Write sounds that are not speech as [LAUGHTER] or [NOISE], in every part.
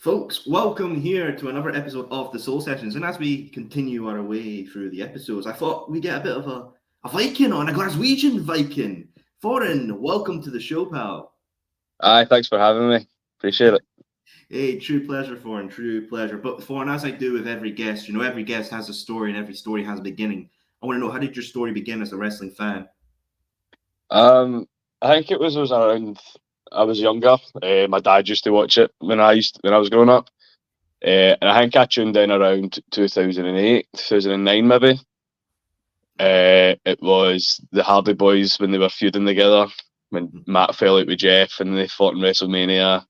Folks, welcome here to another episode of the Soul Sessions. And as we continue our way through the episodes, I thought we'd get a bit of a, a Viking on, a Glaswegian Viking. Thorin, welcome to the show, pal. Aye, thanks for having me. Appreciate it. Hey, true pleasure, Thorin, true pleasure. But Thorin, as I do with every guest, you know, every guest has a story and every story has a beginning. I want to know, how did your story begin as a wrestling fan? Um, I think it was, was around I was younger. Uh, my dad used to watch it when I used when I was growing up, uh, and I think I tuned in around 2008, 2009 maybe. Uh, it was the Hardy Boys when they were feuding together when mm-hmm. Matt fell out with Jeff and they fought in WrestleMania.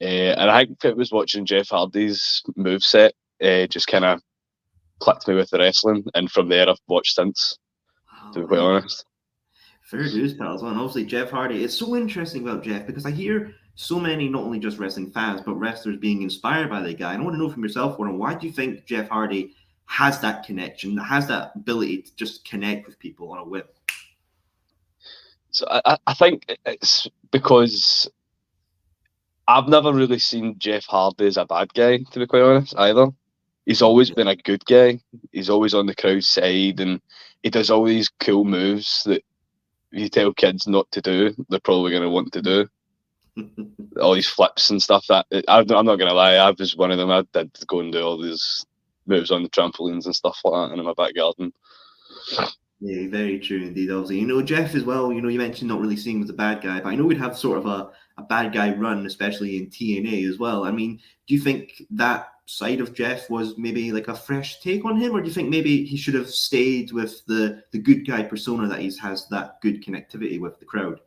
Uh, and I think it was watching Jeff Hardy's move set uh, just kind of clicked me with the wrestling, and from there I've watched since. To be quite honest. Fair dues, pal, as well. And obviously, Jeff Hardy. It's so interesting about Jeff because I hear so many, not only just wrestling fans, but wrestlers being inspired by the guy. And I want to know from yourself, Thorin, why do you think Jeff Hardy has that connection, has that ability to just connect with people on a whim? So I, I think it's because I've never really seen Jeff Hardy as a bad guy, to be quite honest, either. He's always been a good guy. He's always on the crowd side and he does all these cool moves that you tell kids not to do, they're probably going to want to do. [LAUGHS] all these flips and stuff. That I, am not going to lie, I was one of them. I did go and do all these moves on the trampolines and stuff like that in my back garden. Yeah, very true indeed. Obviously, you know Jeff as well. You know, you mentioned not really seeing him as a bad guy, but I know we'd have sort of a, a bad guy run, especially in TNA as well. I mean, do you think that side of Jeff was maybe like a fresh take on him, or do you think maybe he should have stayed with the the good guy persona that he has that good connectivity with the crowd?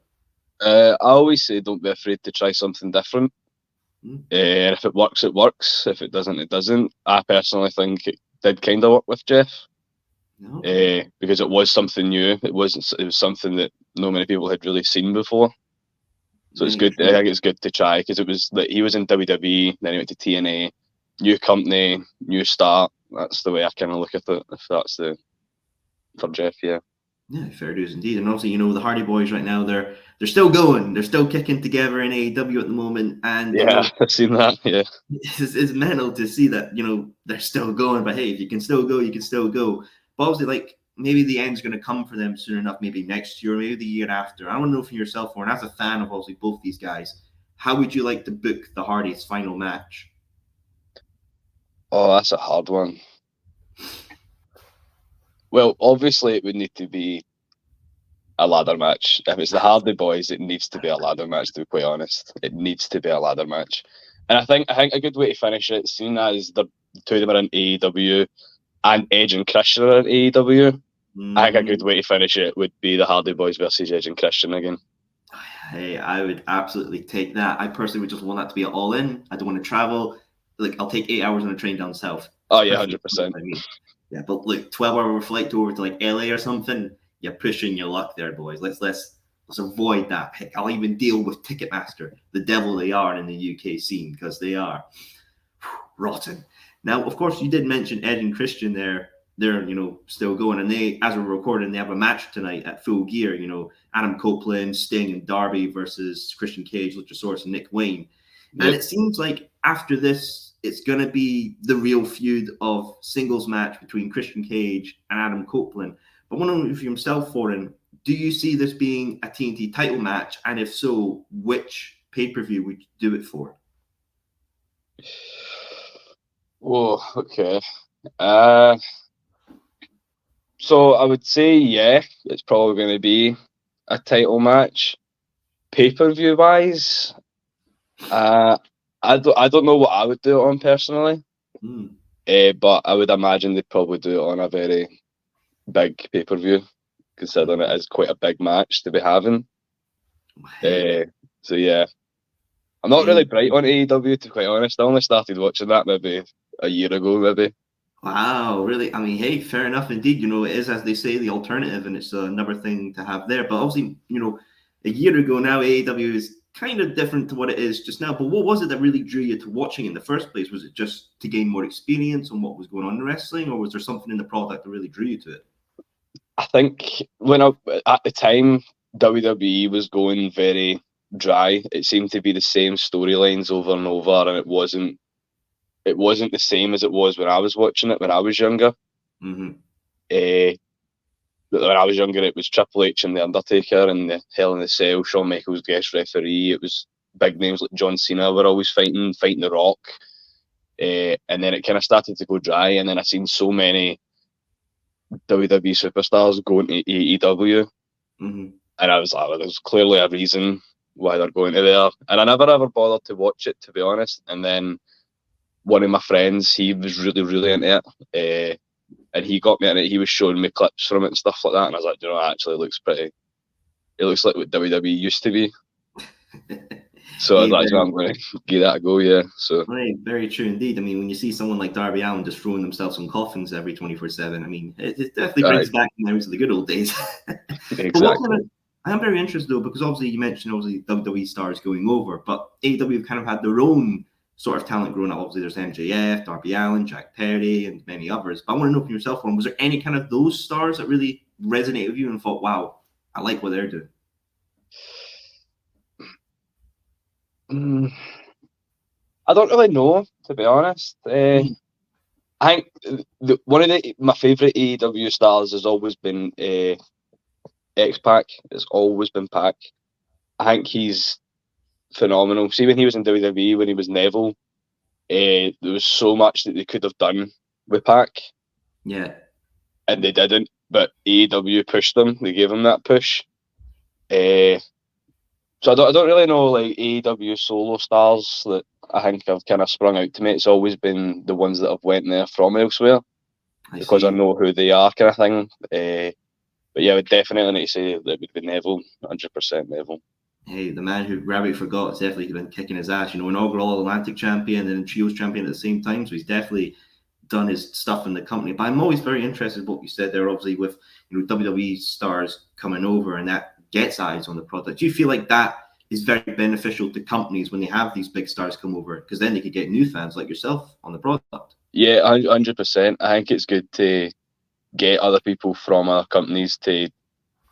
Uh, I always say don't be afraid to try something different. Mm. Uh, if it works, it works. If it doesn't, it doesn't. I personally think it did kind of work with Jeff. No. Uh, because it was something new. It wasn't. It was something that no many people had really seen before. So it's good. I think it's good to try because it was like he was in WWE, then he went to TNA, new company, new start. That's the way I kind of look at it. If that's the for Jeff, yeah. Yeah, fair dues indeed. And obviously, you know, the Hardy Boys right now, they're they're still going. They're still kicking together in AEW at the moment. And yeah, you know, [LAUGHS] I've seen that. Yeah, it's, it's mental to see that you know they're still going. But hey, if you can still go, you can still go. But obviously, like maybe the end's going to come for them soon enough. Maybe next year, maybe the year after. I want to know from yourself, and as a fan of obviously both these guys, how would you like to book the Hardys' final match? Oh, that's a hard one. Well, obviously, it would need to be a ladder match. If it's the Hardy Boys, it needs to be a ladder match. To be quite honest, it needs to be a ladder match. And I think I think a good way to finish it, seeing as the two of them are in AEW and Edge and Christian are in AEW, mm. I think a good way to finish it would be the Hardy Boys versus Edge and Christian again. Hey, I would absolutely take that. I personally would just want that to be all in. I don't want to travel like I'll take eight hours on a train down south. Oh yeah, hundred percent. Yeah, but like twelve hour flight over to like LA or something, you're pushing your luck there, boys. Let's let's let's avoid that. Heck, I'll even deal with Ticketmaster, the devil they are in the UK scene, because they are rotten. Now, of course, you did mention Edge and Christian there. They're you know still going, and they, as we're recording, they have a match tonight at Full Gear. You know, Adam Copeland, Sting, and Darby versus Christian Cage, Luchasaurus, and Nick Wayne. Yep. And it seems like after this it's going to be the real feud of singles match between Christian Cage and Adam Copeland. But wondering if himself, Thorin, do you see this being a TNT title match? And if so, which pay per view would you do it for? Oh, okay. Uh, so I would say, yeah, it's probably going to be a title match. Pay per view wise, uh, I don't, I don't know what I would do it on personally, mm. uh, but I would imagine they'd probably do it on a very big pay per view, considering it is quite a big match to be having. Uh, so yeah, I'm not really bright on AEW to be quite honest. I only started watching that maybe a year ago, maybe. Wow, really? I mean, hey, fair enough indeed. You know, it is as they say, the alternative, and it's another thing to have there. But obviously, you know, a year ago now, AEW is kind of different to what it is just now. But what was it that really drew you to watching in the first place? Was it just to gain more experience on what was going on in wrestling, or was there something in the product that really drew you to it? I think when I, at the time WWE was going very dry. It seemed to be the same storylines over and over, and it wasn't it wasn't the same as it was when I was watching it when I was younger. Mm-hmm. Uh, when I was younger, it was Triple H and The Undertaker and the Hell in the Cell, Shawn Michaels guest referee. It was big names like John Cena were always fighting, fighting The Rock. Uh, and then it kind of started to go dry. And then I seen so many WWE superstars going to AEW. Mm-hmm. And I was like, well, there's clearly a reason why they're going to there. And I never ever bothered to watch it, to be honest. And then one of my friends, he was really, really into it. Uh, and he got me in it. He was showing me clips from it and stuff like that. And I was like, you know, it actually looks pretty. It looks like what WWE used to be. [LAUGHS] So Yeah, that's why I'm going to give that a go. Yeah. So Right, very true indeed. I mean, when you see someone like Darby Allin just throwing themselves on coffins every 24 7, I mean, it, it definitely brings back memories of the good old days. [LAUGHS] Exactly. kind of, I am very interested though, because obviously you mentioned obviously WWE stars going over, but AEW have kind of had their own sort of talent growing up. Obviously, there's MJF, Darby Allin, Jack Perry, and many others. But I want to know from yourself, one was there any kind of those stars that really resonated with you and thought, wow, I like what they're doing? Mm, I don't really know, to be honest. Uh, I think the, one of the my favourite AEW stars has always been uh, X Pac. It's always been Pac. I think he's phenomenal. See, when he was in WWE, when he was Neville, uh, there was so much that they could have done with Pac, Yeah. and they didn't. But AEW pushed them. They gave him that push. Uh, so I don't, I don't really know like AEW solo stars that I think have kind of sprung out to me. It's always been the ones that have went there from elsewhere I because I know who they are, kind of thing. Uh, but yeah, I would definitely need to say that it would be Neville, hundred percent Neville. Hey, the man who gravity forgot has definitely been kicking his ass. You know, inaugural Atlantic champion and trios champion at the same time. So he's definitely done his stuff in the company. But I'm always very interested in what you said there, obviously, with you know WWE stars coming over and that gets eyes on the product. Do you feel like that is very beneficial to companies when they have these big stars come over? Because then they could get new fans like yourself on the product. Yeah, hundred percent. I think it's good to get other people from other companies to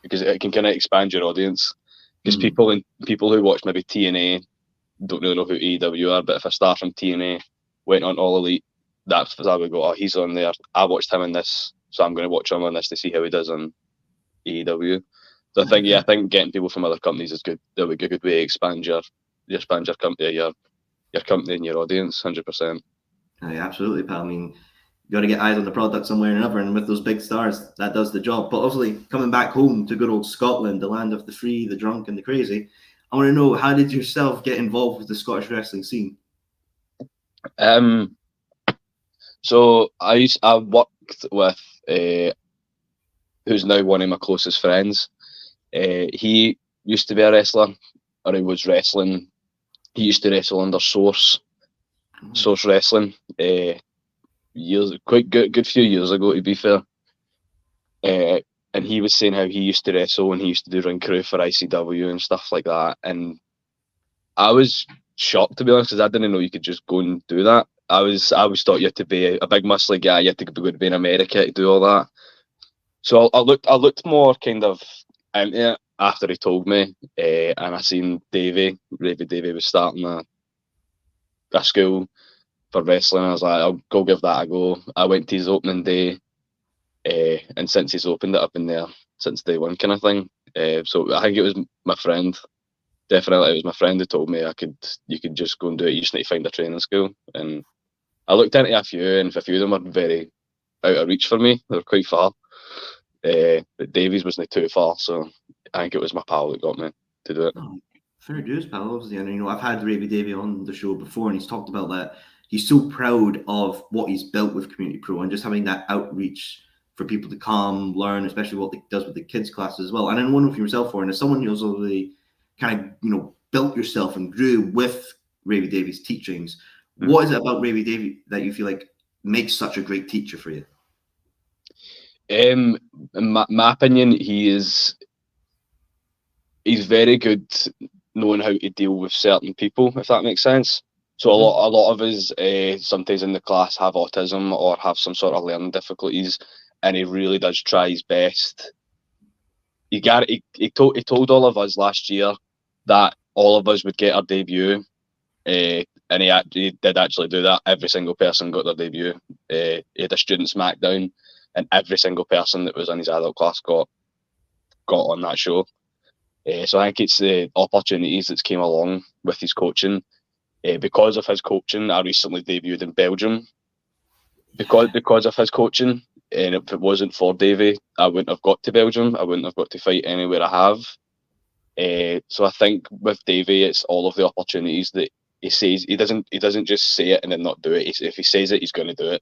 because it can kind of expand your audience. Because Mm. people and people who watch maybe TNA don't really know who AEW are, but if a star from TNA went on All Elite, that's because I would go, oh, he's on there. I watched him in this, so I'm going to watch him on this to see how he does on AEW. So I think, yeah, I [LAUGHS] think getting people from other companies is good. That would be a good way to expand your, your expand your company, your your company and your audience, hundred percent. Absolutely, pal. I mean, got to get eyes on the product somewhere or another, and with those big stars, that does the job. But obviously, coming back home to good old Scotland, the land of the free, the drunk, and the crazy, I want to know how did yourself get involved with the Scottish wrestling scene? Um, so I used, I worked with uh, who's now one of my closest friends. Uh, he used to be a wrestler, or he was wrestling. He used to wrestle under Source, Source Wrestling. Uh, years, quite good, good few years ago, to be fair. Uh, and he was saying how he used to wrestle and he used to do ring crew for ICW and stuff like that. And I was shocked to be honest because I didn't know you could just go and do that. I was I always thought you had to be a, big muscly guy, you had to going to be in America to do all that. So I, I looked I looked more kind of into it after he told me, uh, and I seen Davey, Ravie Davie was starting a a school for wrestling. I was like, I'll go give that a go. I went to his opening day, uh, and since he's opened it, I've been there since day one, kind of thing. Uh, so I think it was my friend. Definitely, it was my friend who told me I could. You could just go and do it. You just need to find a training school. And I looked into a few, and a few of them were very out of reach for me. They were quite far. Uh, but Davies wasn't too far, so I think it was my pal that got me to do it. Fair dues, pal. Obviously, and you know, I've had Ravie Davie on the show before, and he's talked about that. He's so proud of what he's built with Community Pro and just having that outreach for people to come, learn, especially what he does with the kids' classes as well. And then one for yourself, for and as someone who's already kind of you know built yourself and grew with Ravie Davie's teachings, Mhm. what is it about Ravie Davie that you feel like makes such a great teacher for you? Um, in my, my opinion, he is he's very good knowing how to deal with certain people, if that makes sense. So a Mhm. lot a lot of us uh, sometimes in the class have autism or have some sort of learning difficulties, and he really does try his best. He got he, he told he told all of us last year that all of us would get our debut, uh, and he, he did actually do that. Every single person got their debut. Uh, he had a student SmackDown, and every single person that was in his adult class got got on that show. Uh, so I think it's the opportunities that came along with his coaching. Uh, because of his coaching, I recently debuted in Belgium. Because because of his coaching, and if it wasn't for Davy, I wouldn't have got to Belgium. I wouldn't have got to fight anywhere I have. Uh, so I think with Davy, it's all of the opportunities that he says. He doesn't. He doesn't just say it and then not do it. He's, if he says it, he's going to do it.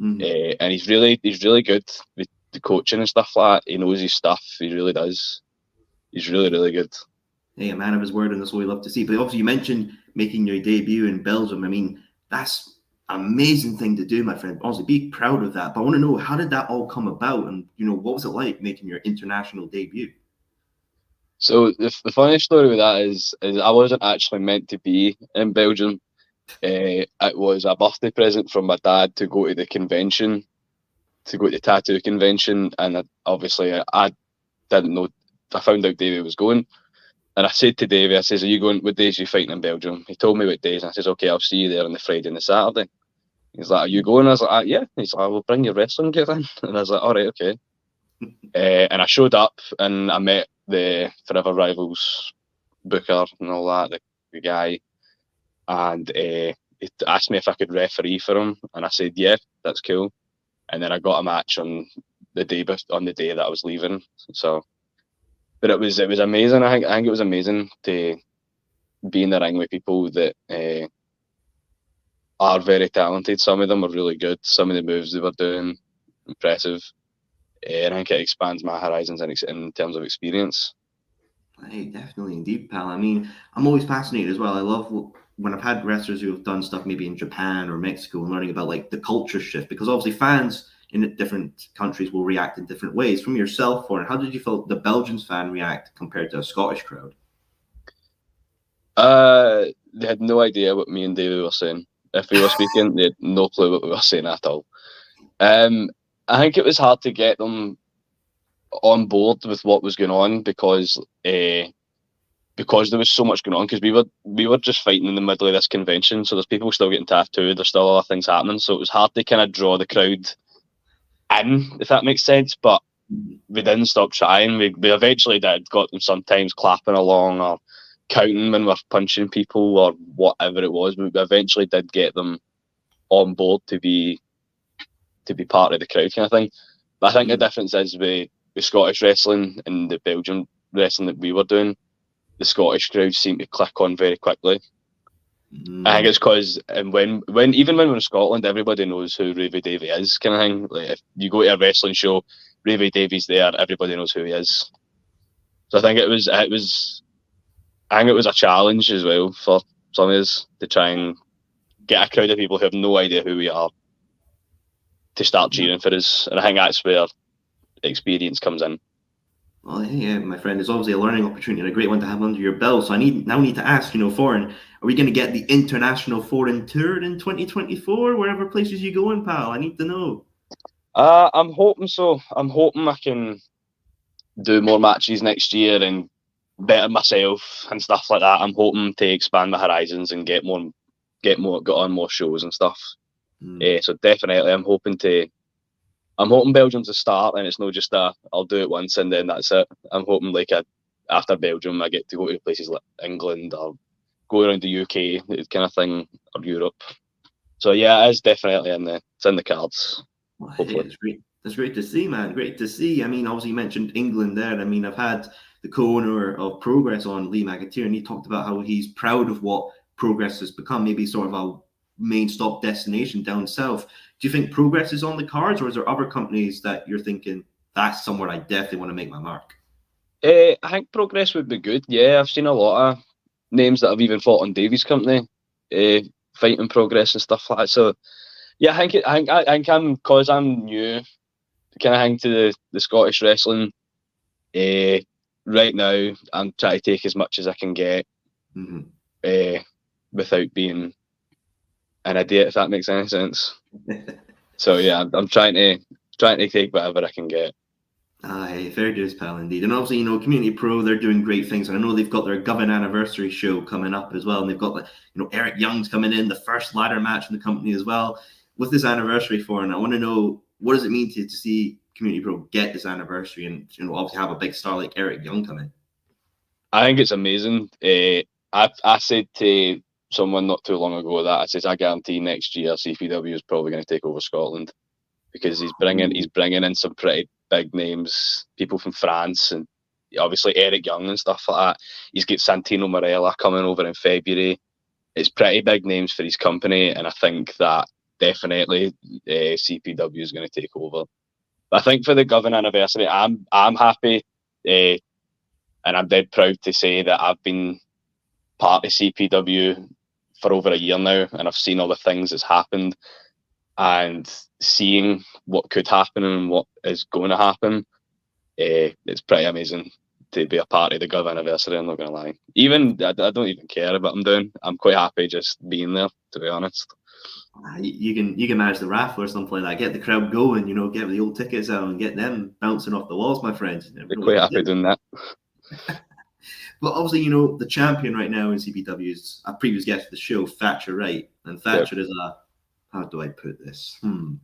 Mm-hmm. Uh, and he's really, he's really good with the coaching and stuff like that. He knows his stuff. He really does. He's really, really good. Hey, a man of his word, and that's what we love to see. But obviously, you mentioned making your debut in Belgium. I mean, that's an amazing thing to do, my friend. Honestly, be proud of that. But I want to know how did that all come about, and you know, what was it like making your international debut? So the, the funny story with that is, is I wasn't actually meant to be in Belgium. Uh, it was a birthday present from my dad to go to the convention, to go to the tattoo convention, and obviously I, I, didn't know. I found out Davey was going, and I said to Davey, I says, "Are you going? What days are you fighting in Belgium?" He told me what days, and I says, "Okay, I'll see you there on the Friday and the Saturday." He's like, "Are you going?" I was like, ah, "Yeah." He's like, "I will bring your wrestling gear in," [LAUGHS] and I was like, "All right, okay." [LAUGHS] uh, and I showed up, and I met the Forever Rivals booker and all that, the, the guy, and uh, he asked me if I could referee for him, and I said, "Yeah, that's cool." And then I got a match on the day on the day that I was leaving. So, but it was it was amazing. I think I think it was amazing to be in the ring with people that uh, are very talented. Some of them are really good. Some of the moves they were doing, impressive. Uh, and I think it expands my horizons in, in terms of experience. Hey, definitely, indeed, pal. I mean, I'm always fascinated as well. I love when I've had wrestlers who have done stuff maybe in Japan or Mexico and learning about like the culture shift because obviously fans in different countries will react in different ways. From yourself, or how did you feel the Belgians fan react compared to a Scottish crowd? Uh, they had no idea what me and David were saying if we were speaking. [LAUGHS] they had no clue what we were saying at all. Um, I think it was hard to get them on board with what was going on because uh, because there was so much going on because we were we were just fighting in the middle of this convention so there's people still getting tattooed there's still other things happening so it was hard to kind of draw the crowd in if that makes sense but we didn't stop trying we, we eventually did got them sometimes clapping along or counting when we're punching people or whatever it was. But we eventually did get them on board to be to be part of the crowd kind of thing. But I think the difference is with, with Scottish wrestling and the Belgian wrestling that we were doing, the Scottish crowd seemed to click on very quickly. Mm. I think it's because and when when even when we're in Scotland, everybody knows who Ravie Davie is, kind of thing. Like if you go to a wrestling show, Ravie Davie's there, everybody knows who he is. So I think it was it was I think it was a challenge as well for some of us to try and get a crowd of people who have no idea who we are to start cheering for us. And I think that's where experience comes in. Well, yeah, my friend, it's obviously a learning opportunity and a great one to have under your belt. So I need now need to ask, you know, Thorin, are we going to get the international Thorin tour in 2024, wherever places you go in, pal? I need to know. Uh, I'm hoping so. I'm hoping I can do more matches next year and better myself and stuff like that. I'm hoping to expand my horizons and get more, get more, get on more shows and stuff. Mm. Uh, so definitely, I'm hoping to. I'm hoping Belgium's a start, and it's not just a. I'll do it once and then that's it. I'm hoping like a, after Belgium, I get to go to places like England or go around the UK, kind of thing, or Europe. So yeah, it's definitely in the it's in the cards. Well, hey, that's great. That's great to see, man. Great to see. I mean, obviously you mentioned England there. I mean, I've had the co-owner of Progress on Lee McAteer, and he talked about how he's proud of what Progress has become, maybe sort of a main stop destination down south. Do you think Progress is on the cards, or is there other companies that you're thinking that's somewhere I definitely want to make my mark? Uh, I think Progress would be good. Yeah, I've seen a lot of names that have even fought on Davies' company, uh, fighting Progress and stuff like that. So, yeah, I think it, I think I, I think I'm because I'm new, kind of hang to the, the Scottish wrestling. Uh, right now, I'm trying to take as much as I can get mm-hmm. uh, without being an idiot, if that makes any sense. [LAUGHS] so yeah, I'm, I'm, trying to trying to take whatever I can get. Aye, fair dues, pal, indeed. And obviously, you know, Community Pro, they're doing great things. And I know they've got their Govan anniversary show coming up as well. And they've got, like, you know, Eric Young's coming in, the first ladder match in the company as well. With this anniversary for, and I want to know what does it mean to, to see Community Pro get this anniversary and, you know, obviously have a big star like Eric Young come in? I think it's amazing. Uh, I, I said to someone not too long ago that I says I guarantee next year CPW is probably going to take over Scotland because he's bringing he's bringing in some pretty big names, people from France and obviously Eric Young and stuff like that. He's got Santino Marella coming over in February. It's pretty big names for his company, and I think that definitely uh, CPW is going to take over. But I think for the Govan anniversary, I'm I'm happy, uh, and I'm dead proud to say that I've been part of CPW for over a year now, and I've seen all the things that's happened, and seeing what could happen and what is going to happen, uh, it's pretty amazing to be a part of the Gov anniversary. I'm not going to lie. Even I, I, don't even care about what I'm doing. I'm quite happy just being there, to be honest. Ah, you can you can manage the raffle or something like that. Get the crowd going. You know, get the old tickets out and get them bouncing off the walls, my friends. They're quite happy doing that. [LAUGHS] but obviously, you know, the champion right now in CPW is a previous guest of the show, Thatcher Wright, and Thatcher yep. is a how do I put this? Hmm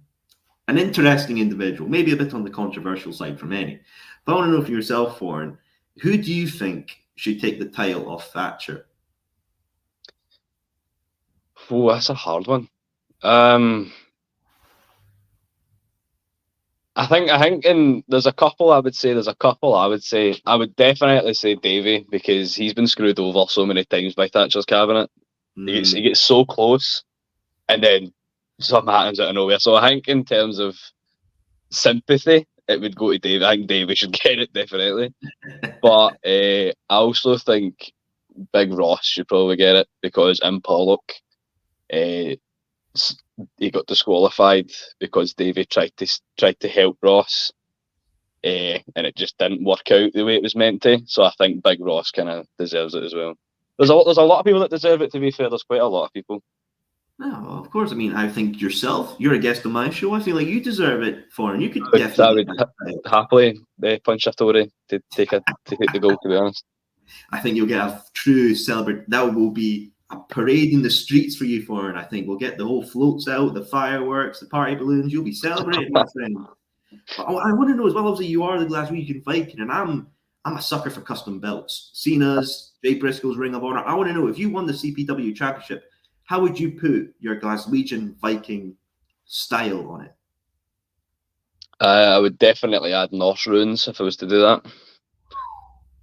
an interesting individual, maybe a bit on the controversial side for many. But I want to know for yourself, Thorin, who do you think should take the title of Thatcher? Oh, that's a hard one. Um, I think I think in there's a couple I would say there's a couple I would say I would definitely say Davy because he's been screwed over so many times by Thatcher's cabinet. Mm. He, gets, he gets so close, and then something happens out of nowhere. So I think in terms of sympathy, it would go to Dave. I think Dave should [LAUGHS] get it definitely. but uh, [LAUGHS] I also think Big Ross should probably get it because in Pollok, uh, he got disqualified because Davey tried to tried to help Ross, uh, and it just didn't work out the way it was meant to. So I think Big Ross kind of deserves it as well. There's a there's a lot of people that deserve it. To be fair, there's quite a lot of people. No, of course. I mean, I think yourself, you're a guest on my show. I feel like you deserve it for, and you could I definitely. I would happily uh, punch a Tory to take a to take the goal. To be honest, [LAUGHS] I think you'll get a true celebrate. That will be a parade in the streets for you, for, and I think we'll get the whole floats out, the fireworks, the party balloons. You'll be celebrating, my friend. But I want to know as well. Obviously, you are the Glaswegian Viking, and I'm I'm a sucker for custom belts. Cena's, Jay Briscoe's Ring of Honor. I want to know if you won the CPW Championship how would you put your Glaswegian Viking style on it? Uh, I would definitely add Norse runes if I was to do that.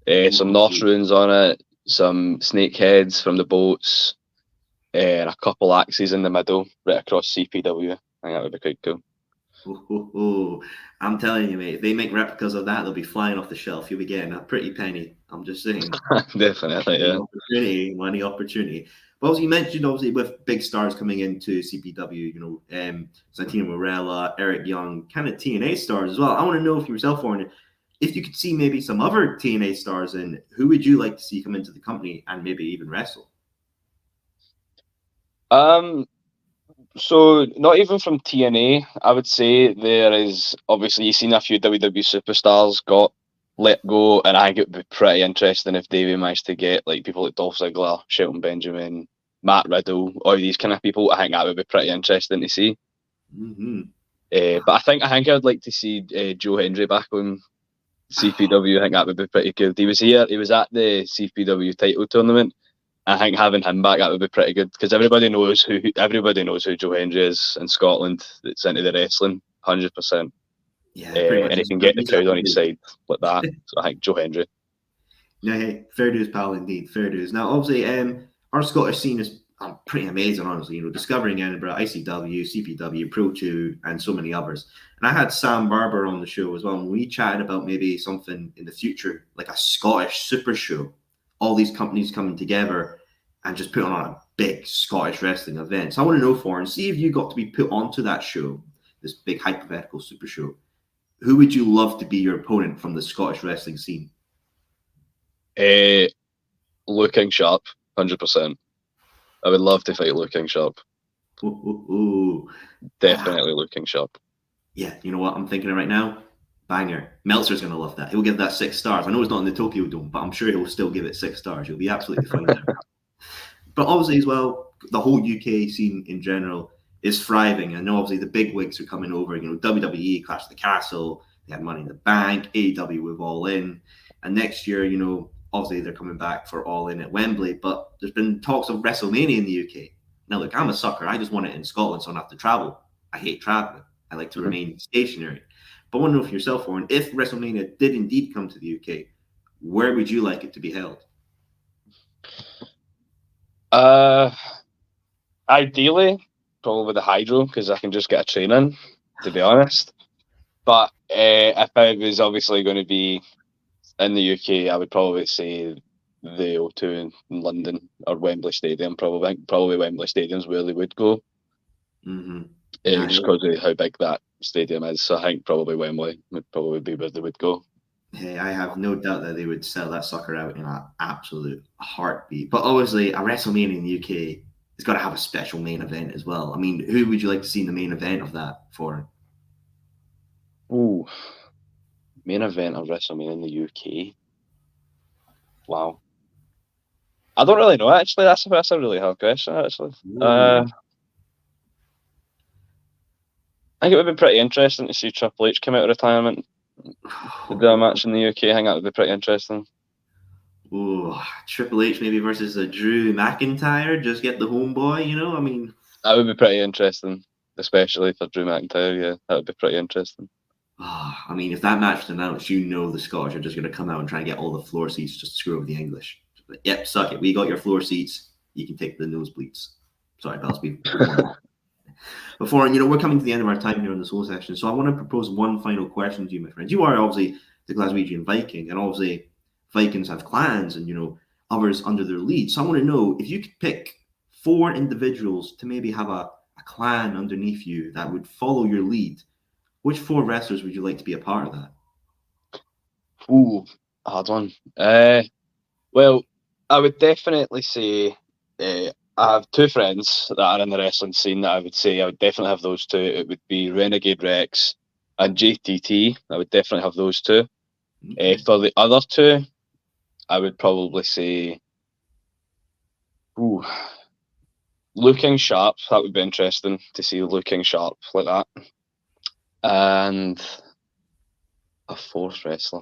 Uh, some Norse runes on it, some snake heads from the boats, uh, and a couple axes in the middle, right across CPW. I think that would be quite cool. Ooh, I'm telling you, mate, if they make replicas of that, they'll be flying off the shelf. You'll be getting a pretty penny. I'm just saying. [LAUGHS] Definitely, yeah. Opportunity, money, opportunity. Well, you mentioned obviously with big stars coming into CPW, you know, um, Santino Marella, Eric Young, kind of TNA stars as well. I want to know if yourself, Thorin, if you could see maybe some other TNA stars and who would you like to see come into the company and maybe even wrestle? Um, so not even from TNA, I would say there is obviously you've seen a few WWE superstars got let go, and I think it would be pretty interesting if Davey managed to get like people like Dolph Ziggler, Shelton Benjamin, Matt Riddle, all these kind of people. I think that would be pretty interesting to see. Mm-hmm. Uh, but I think I think I'd like to see uh, Joe Hendry back on CPW. I think that would be pretty good. He was here. He was at the CPW title tournament. I think having him back that would be pretty good because everybody knows who everybody knows who Joe Hendry is in Scotland. That's into the wrestling, hundred percent. Yeah, uh, and he can get the crowd on his side like that. [LAUGHS] so I think Joe Hendry. Yeah, hey, fair dues, pal. Indeed, fair dues. Now, obviously, um, our Scottish scene is um, pretty amazing, honestly. You know, discovering Edinburgh, ICW, CPW, Pro 2, and so many others. And I had Sam Barber on the show as well. And we chatted about maybe something in the future, like a Scottish super show. All these companies coming together and just putting on a big Scottish wrestling event. So I want to know for and see if you got to be put onto that show, this big hypothetical super show. Who would you love to be your opponent from the Scottish wrestling scene? Uh, looking sharp hundred percent. I would love to fight looking King Sharp. Ooh, ooh, ooh. Definitely uh, Luke King Sharp. Yeah, you know what I'm thinking of right now? banger. Meltzer's going to love that. He'll give that six stars. I know it's not in the Tokyo Dome, but I'm sure he'll still give it six stars. He'll be absolutely fine. [LAUGHS] But obviously, as well, the whole UK scene in general is thriving. I know obviously the big wigs are coming over. You know, WWE, Clash of the Castle, they had Money in the Bank, AEW with All In, and next year, you know, obviously they're coming back for All In at Wembley. But there's been talks of WrestleMania in the UK. Now, look, I'm a sucker. I just want it in Scotland, so I don't have to travel. I hate traveling. I like to mm-hmm. remain stationary. But I want to know for yourself, Thorin, if WrestleMania did indeed come to the UK, where would you like it to be held? Uh, ideally, probably the hydro because I can just get a train in. To be honest, but uh, if it was obviously going to be in the UK, I would probably say the O2 in London or Wembley Stadium. Probably, probably Wembley Stadium's where they would go. Mm-hmm. Uh, just because of how big that stadium is, so I think probably Wembley would probably be where they would go. Hey, I have no doubt that they would sell that sucker out in an absolute heartbeat. But obviously, a WrestleMania in the UK has got to have a special main event as well. I mean, who would you like to see in the main event of that for? Ooh, main event of WrestleMania in the UK. Wow. I don't really know actually. That's a, that's a really hard question actually. Uh, I think it would be pretty interesting to see Triple H come out of retirement to do a match in the UK. I think that would be pretty interesting. Ooh, Triple H maybe versus a Drew McIntyre. Just get the homeboy, you know. I mean, that would be pretty interesting, especially for Drew McIntyre. Yeah, that would be pretty interesting. Oh, I mean, if that match is announced, you know the Scottish are just going to come out and try and get all the floor seats just to screw over the English. But, yep, suck it. We got your floor seats. You can take the nosebleeds. Sorry, Belsby. [LAUGHS] Before, you know, we're coming to the end of our time here on this Soul Session, so I want to propose one final question to you, my friends. You are obviously the Glaswegian Viking, and obviously Vikings have clans and you know others under their lead. So I want to know if you could pick four individuals to maybe have a, a clan underneath you that would follow your lead. Which four wrestlers would you like to be a part of that? Ooh, hard one. Uh, well, I would definitely say uh, I have two friends that are in the wrestling scene that I would say I would definitely have those two. It would be Renegade Rex and JTT. I would definitely have those two. Uh, for the other two, I would probably say, ooh, looking sharp. That would be interesting to see looking sharp like that. And a fourth wrestler.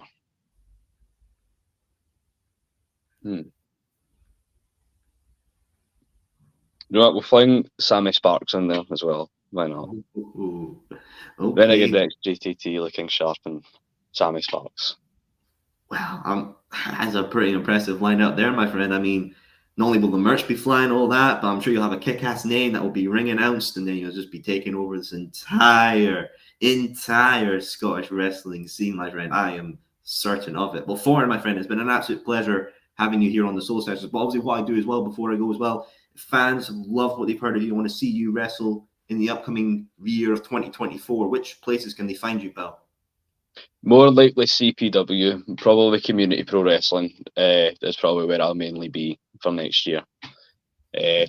Hmm. You know what? We'll fling Sammy Sparks in there as well. Why not? Ooh, okay. Renegade Rex JTT looking sharp and Sammy Sparks. Wow, um, that's a pretty impressive lineup there, my friend. I mean, not only will the merch be flying, all that, but I'm sure you'll have a kick-ass name that will be ring announced, and then you'll just be taking over this entire, entire Scottish wrestling scene, my friend. I am certain of it. Well, my friend, it's been an absolute pleasure having you here on the Soul Sessions. But obviously, what I do as well before I go as well fans love what they've heard of you, want to see you wrestle in the upcoming year of 2024, which places can they find you, Bell? More likely CPW, probably Community Pro Wrestling. Uh, is probably where I'll mainly be for next year. Uh,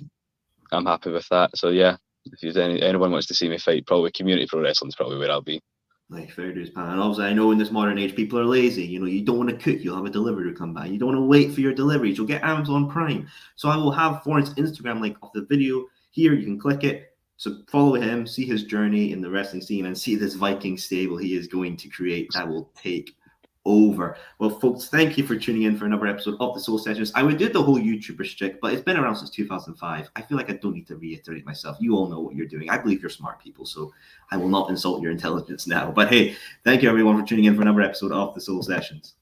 I'm happy with that. So yeah, if any, anyone wants to see me fight, probably Community Pro Wrestling is probably where I'll be. Like fair dues, man. And obviously, I know in this modern age, people are lazy. You know, you don't want to cook, you'll have a delivery come by. You don't want to wait for your deliveries, you'll get Amazon Prime. So I will have Thorin's Instagram link of the video here. You can click it. So follow him, see his journey in the wrestling scene, and see this Viking stable he is going to create that will take over. Well, folks, thank you for tuning in for another episode of the Soul Sessions. I would do the whole YouTuber stick, but it's been around since 2005. I feel like I don't need to reiterate myself. You all know what you're doing. I believe you're smart people, so I will not insult your intelligence now. But hey, thank you everyone for tuning in for another episode of the Soul Sessions.